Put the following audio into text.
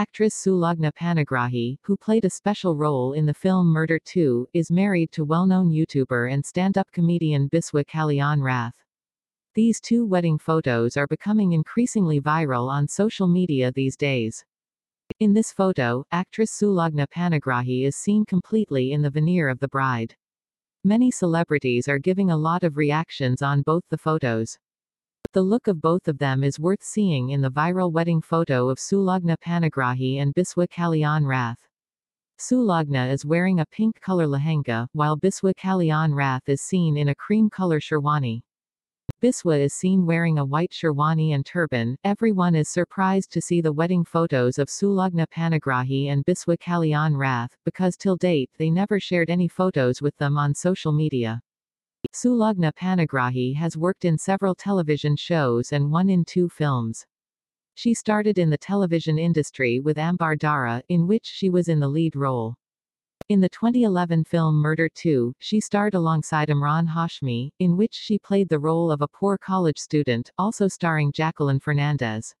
Actress Sulagna Panigrahi, who played a special role in the film Murder 2, is married to well-known YouTuber and stand-up comedian Biswa Kalyan Rath. These two wedding photos are becoming increasingly viral on social media these days. In this photo, actress Sulagna Panigrahi is seen completely in the veneer of the bride. Many celebrities are giving a lot of reactions on both the photos. The look of both of them is worth seeing in the viral wedding photo of Sulagna Panigrahi and Biswa Kalyan Rath. Sulagna is wearing a pink color lehenga, while Biswa Kalyan Rath is seen in a cream color sherwani. Biswa is seen wearing a white sherwani and turban. Everyone is surprised to see the wedding photos of Sulagna Panigrahi and Biswa Kalyan Rath, because till date they never shared any photos with them on social media. Sulagna Panigrahi has worked in several television shows and one in two films. She started in the television industry with Amber Dhara, in which she was in the lead role. In the 2011 film Murder 2, she starred alongside Emraan Hashmi, in which she played the role of a poor college student, also starring Jacqueline Fernandez.